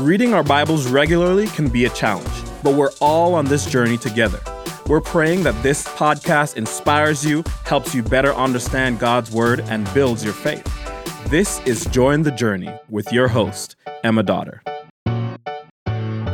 Reading our Bibles regularly can be a challenge, but we're all on this journey together. We're praying that this podcast inspires you, helps you better understand God's Word, and builds your faith. This is Join the Journey with your host, Emma Dotter.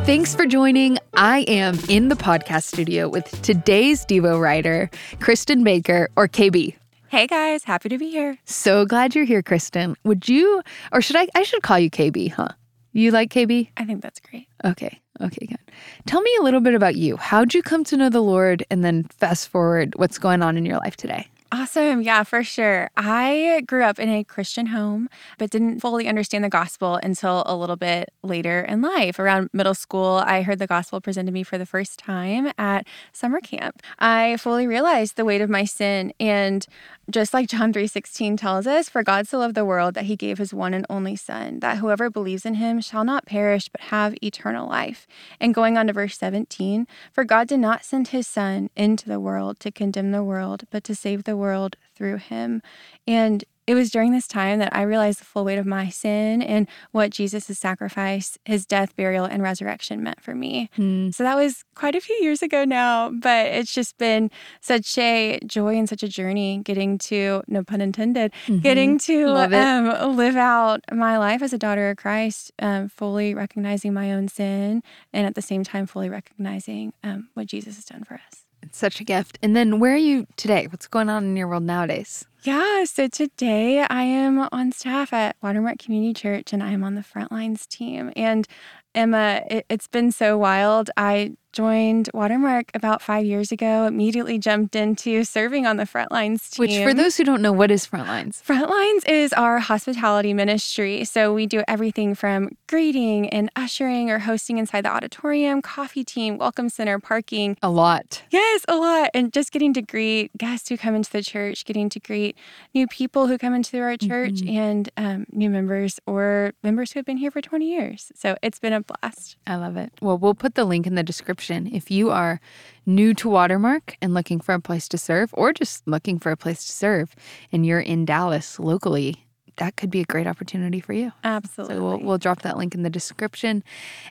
Thanks for joining. I am in the podcast studio with today's Devo writer, Kristen Baker, or KB. Hey guys, happy to be here. So glad you're here, Kristen. Would you, or should I, I should call you KB, huh? You like KB? I think that's great. Okay. Okay, good. Tell me a little bit about you. How'd you come to know the Lord? And then fast forward, what's going on in your life today? Awesome. Yeah, for sure. I grew up in a Christian home, but didn't fully understand the gospel until a little bit later in life. Around middle school, I heard the gospel presented to me for the first time at summer camp. I fully realized the weight of my sin and just like John 3:16 tells us, for God so loved the world that he gave his one and only son, that whoever believes in him shall not perish but have eternal life. And going on to verse 17, for God did not send his son into the world to condemn the world, but to save the world through him. And it was during this time that I realized the full weight of my sin and what Jesus' sacrifice, his death, burial, and resurrection meant for me. Mm. So that was quite a few years ago now, but it's just been such a joy and such a journey getting to, no pun intended, Mm-hmm. getting to um, live out my life as a daughter of Christ, um, fully recognizing my own sin and at the same time fully recognizing um, what Jesus has done for us. It's such a gift. And then where are you today? What's going on in your world nowadays? Yeah, so today I am on staff at Watermark Community Church and I am on the Frontlines team. And Emma, it, it's been so wild. I joined Watermark about five years ago, immediately jumped into serving on the Frontlines team. Which, for those who don't know, what is Frontlines? Frontlines is our hospitality ministry. So we do everything from greeting and ushering or hosting inside the auditorium, coffee team, welcome center, parking, A lot. Yes, a lot. And just getting to greet guests who come into the church, getting to greet new people who come into our church, Mhm. and um, new members or members who have been here for 20 years. So it's been a blast. I love it. Well, we'll put the link in the description. If you are new to Watermark and looking for a place to serve, or just looking for a place to serve, and you're in Dallas locally, that could be a great opportunity for you. Absolutely. So we'll, we'll drop that link in the description.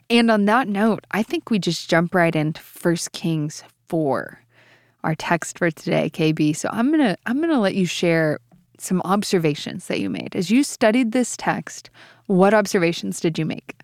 And on that note, I think we just jump right into First Kings 4, our text for today, KB. So I'm gonna I'm gonna let you share some observations that you made. As you studied this text, what observations did you make?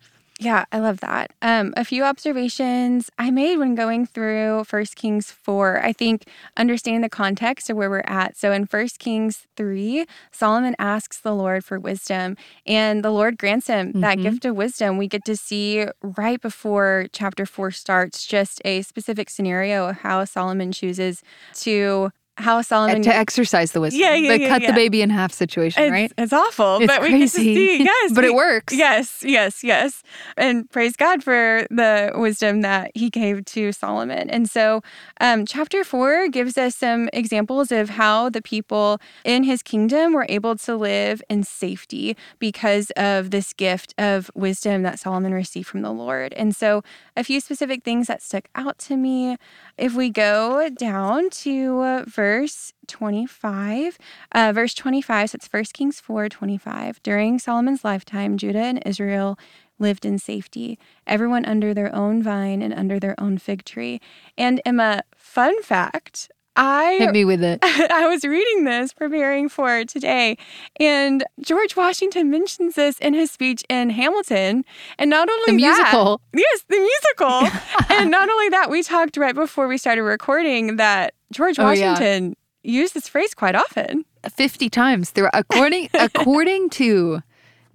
Yeah, I love that. Um, a few observations I made when going through First Kings 4. I think understanding the context of where we're at. So in First Kings 3, Solomon asks the Lord for wisdom, and the Lord grants him that Mhm. gift of wisdom. We get to see right before chapter 4 starts just a specific scenario of how Solomon chooses to how Solomon to exercise the wisdom. Yeah, yeah, the yeah, cut yeah. the baby in half situation, it's, right? it's awful, It's but we crazy. get to see. Yes, but it works. Yes, yes, yes. And praise God for the wisdom that he gave to Solomon. And so, um, chapter four gives us some examples of how the people in his kingdom were able to live in safety because of this gift of wisdom that Solomon received from the Lord. And so, a few specific things that stuck out to me. If we go down to uh, verse 25, uh, verse 25, so it's 1 Kings 4 25. During Solomon's lifetime, Judah and Israel lived in safety, everyone under their own vine and under their own fig tree. And Emma, fun fact. I Hit me with it. I was reading this preparing for today, and George Washington mentions this in his speech in Hamilton. And not only The that, musical. yes, the musical. and not only that, we talked right before we started recording that George Oh, yeah. Washington used this phrase quite often. 50 times through according according to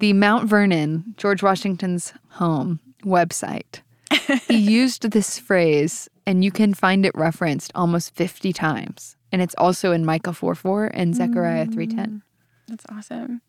the Mount Vernon, George Washington's home website. He used this phrase and you can find it referenced almost 50 times. And it's also in Micah 4 4 and Zechariah 310. That's awesome.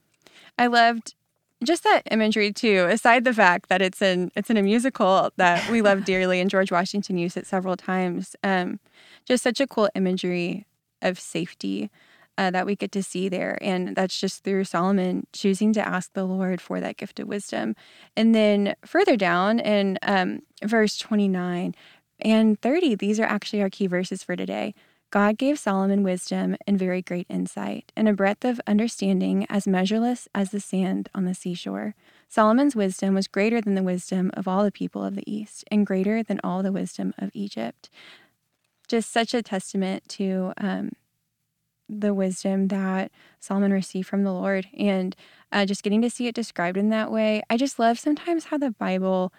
I loved just that imagery too. Aside the fact that it's in it's in a musical that we love dearly, and George Washington used it several times. Um, just such a cool imagery of safety uh, that we get to see there, and that's just through Solomon choosing to ask the Lord for that gift of wisdom. And then further down in um, verse twenty nine and thirty, these are actually our key verses for today. God gave Solomon wisdom and very great insight, and a breadth of understanding as measureless as the sand on the seashore. Solomon's wisdom was greater than the wisdom of all the people of the East and greater than all the wisdom of Egypt. Just such a testament to um, the wisdom that Solomon received from the Lord and uh, just getting to see it described in that way. I just love sometimes how the Bible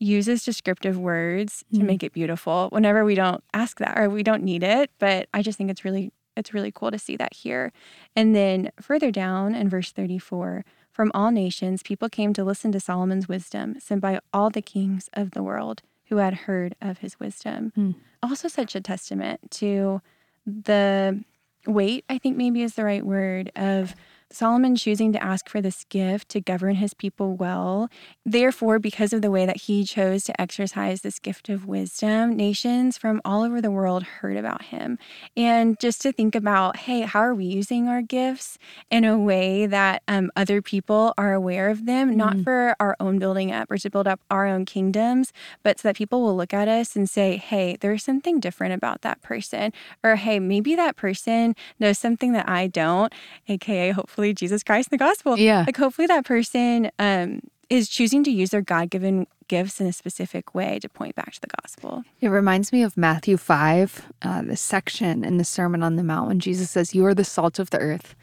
uses descriptive words to Mm. make it beautiful whenever we don't ask that or we don't need it but i just think it's really it's really cool to see that here and then further down in verse 34 from all nations people came to listen to solomon's wisdom sent by all the kings of the world who had heard of his wisdom Mm. also such a testament to the weight i think maybe is the right word of Solomon choosing to ask for this gift to govern his people well. Therefore, because of the way that he chose to exercise this gift of wisdom, nations from all over the world heard about him. And just to think about, hey, how are we using our gifts in a way that um, other people are aware of them, not Mhm. for our own building up or to build up our own kingdoms, but so that people will look at us and say, hey, there's something different about that person. Or, hey, maybe that person knows something that I don't, aka hopefully Jesus Christ and the gospel. Yeah. Like hopefully that person um, is choosing to use their God given gifts in a specific way to point back to the gospel. It reminds me of Matthew 5, uh, the section in the Sermon on the Mount when Jesus says, You are the salt of the earth.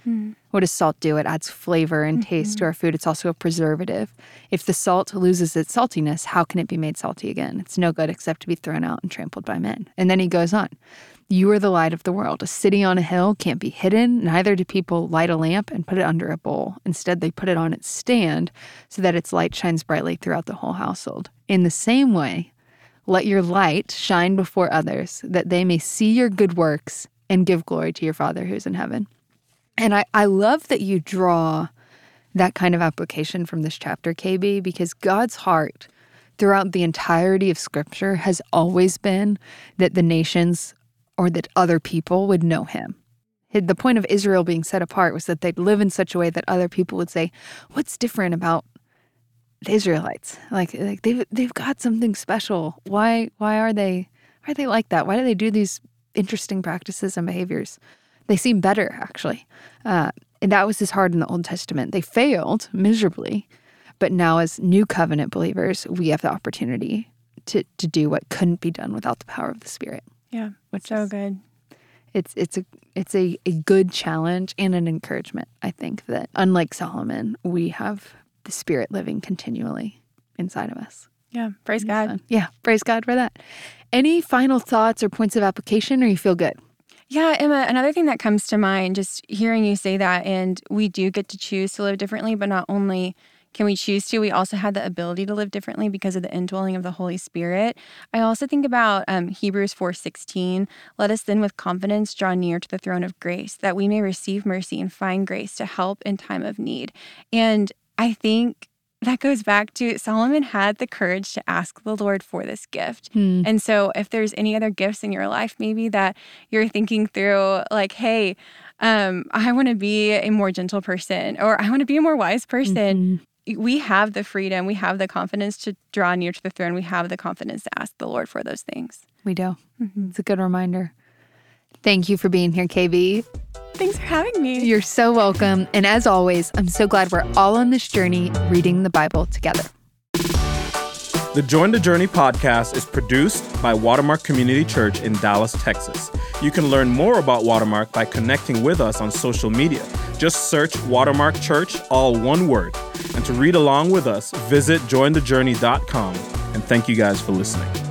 What does salt do? It adds flavor and taste to our food. It's also a preservative. If the salt loses its saltiness, how can it be made salty again? It's no good except to be thrown out and trampled by men. And then he goes on You are the light of the world. A city on a hill can't be hidden, neither do people light a lamp and put it under a bowl. Instead, they put it on its stand so that its light shines brightly throughout the whole household. In the same way, let your light shine before others, that they may see your good works and give glory to your Father who's in heaven. And I, I love that you draw that kind of application from this chapter, KB, because God's heart throughout the entirety of Scripture has always been that the nations or that other people would know Him. The point of Israel being set apart was that they'd live in such a way that other people would say, What's different about the Israelites? Like, like they've they've got something special. Why why are they are they like that? Why do they do these interesting practices and behaviors? They seem better, actually. Uh, and that was his heart in the Old Testament. They failed miserably, but now as new covenant believers, we have the opportunity to to do what couldn't be done without the power of the Spirit. Yeah, Which so is- good. It's it's a it's a, a good challenge and an encouragement. I think that unlike Solomon, we have the Spirit living continually inside of us. Yeah, praise God. Fun. Yeah, praise God for that. Any final thoughts or points of application, or you feel good? Yeah, Emma, another thing that comes to mind just hearing you say that, and we do get to choose to live differently, but not only can we choose to, we also have the ability to live differently because of the indwelling of the Holy Spirit. I also think about um, Hebrews 4:16. Let us then with confidence draw near to the throne of grace, that we may receive mercy and find grace to help in time of need. And I think that goes back to Solomon had the courage to ask the Lord for this gift. And so, if there's any other gifts in your life, maybe that you're thinking through, like, hey, um, I want to be a more gentle person, or I want to be a more wise person, we have the freedom, we have the confidence to draw near to the throne, we have the confidence to ask the Lord for those things. We do. Mm-hmm. It's a good reminder. Thank you for being here, KB. Thanks for having me. You're so welcome. And as always, I'm so glad we're all on this journey reading the Bible together. The Join the Journey podcast is produced by Watermark Community Church in Dallas, Texas. You can learn more about Watermark by connecting with us on social media. Just search Watermark Church, all one word. And to read along with us, visit jointhejourney.com. And thank you guys for listening.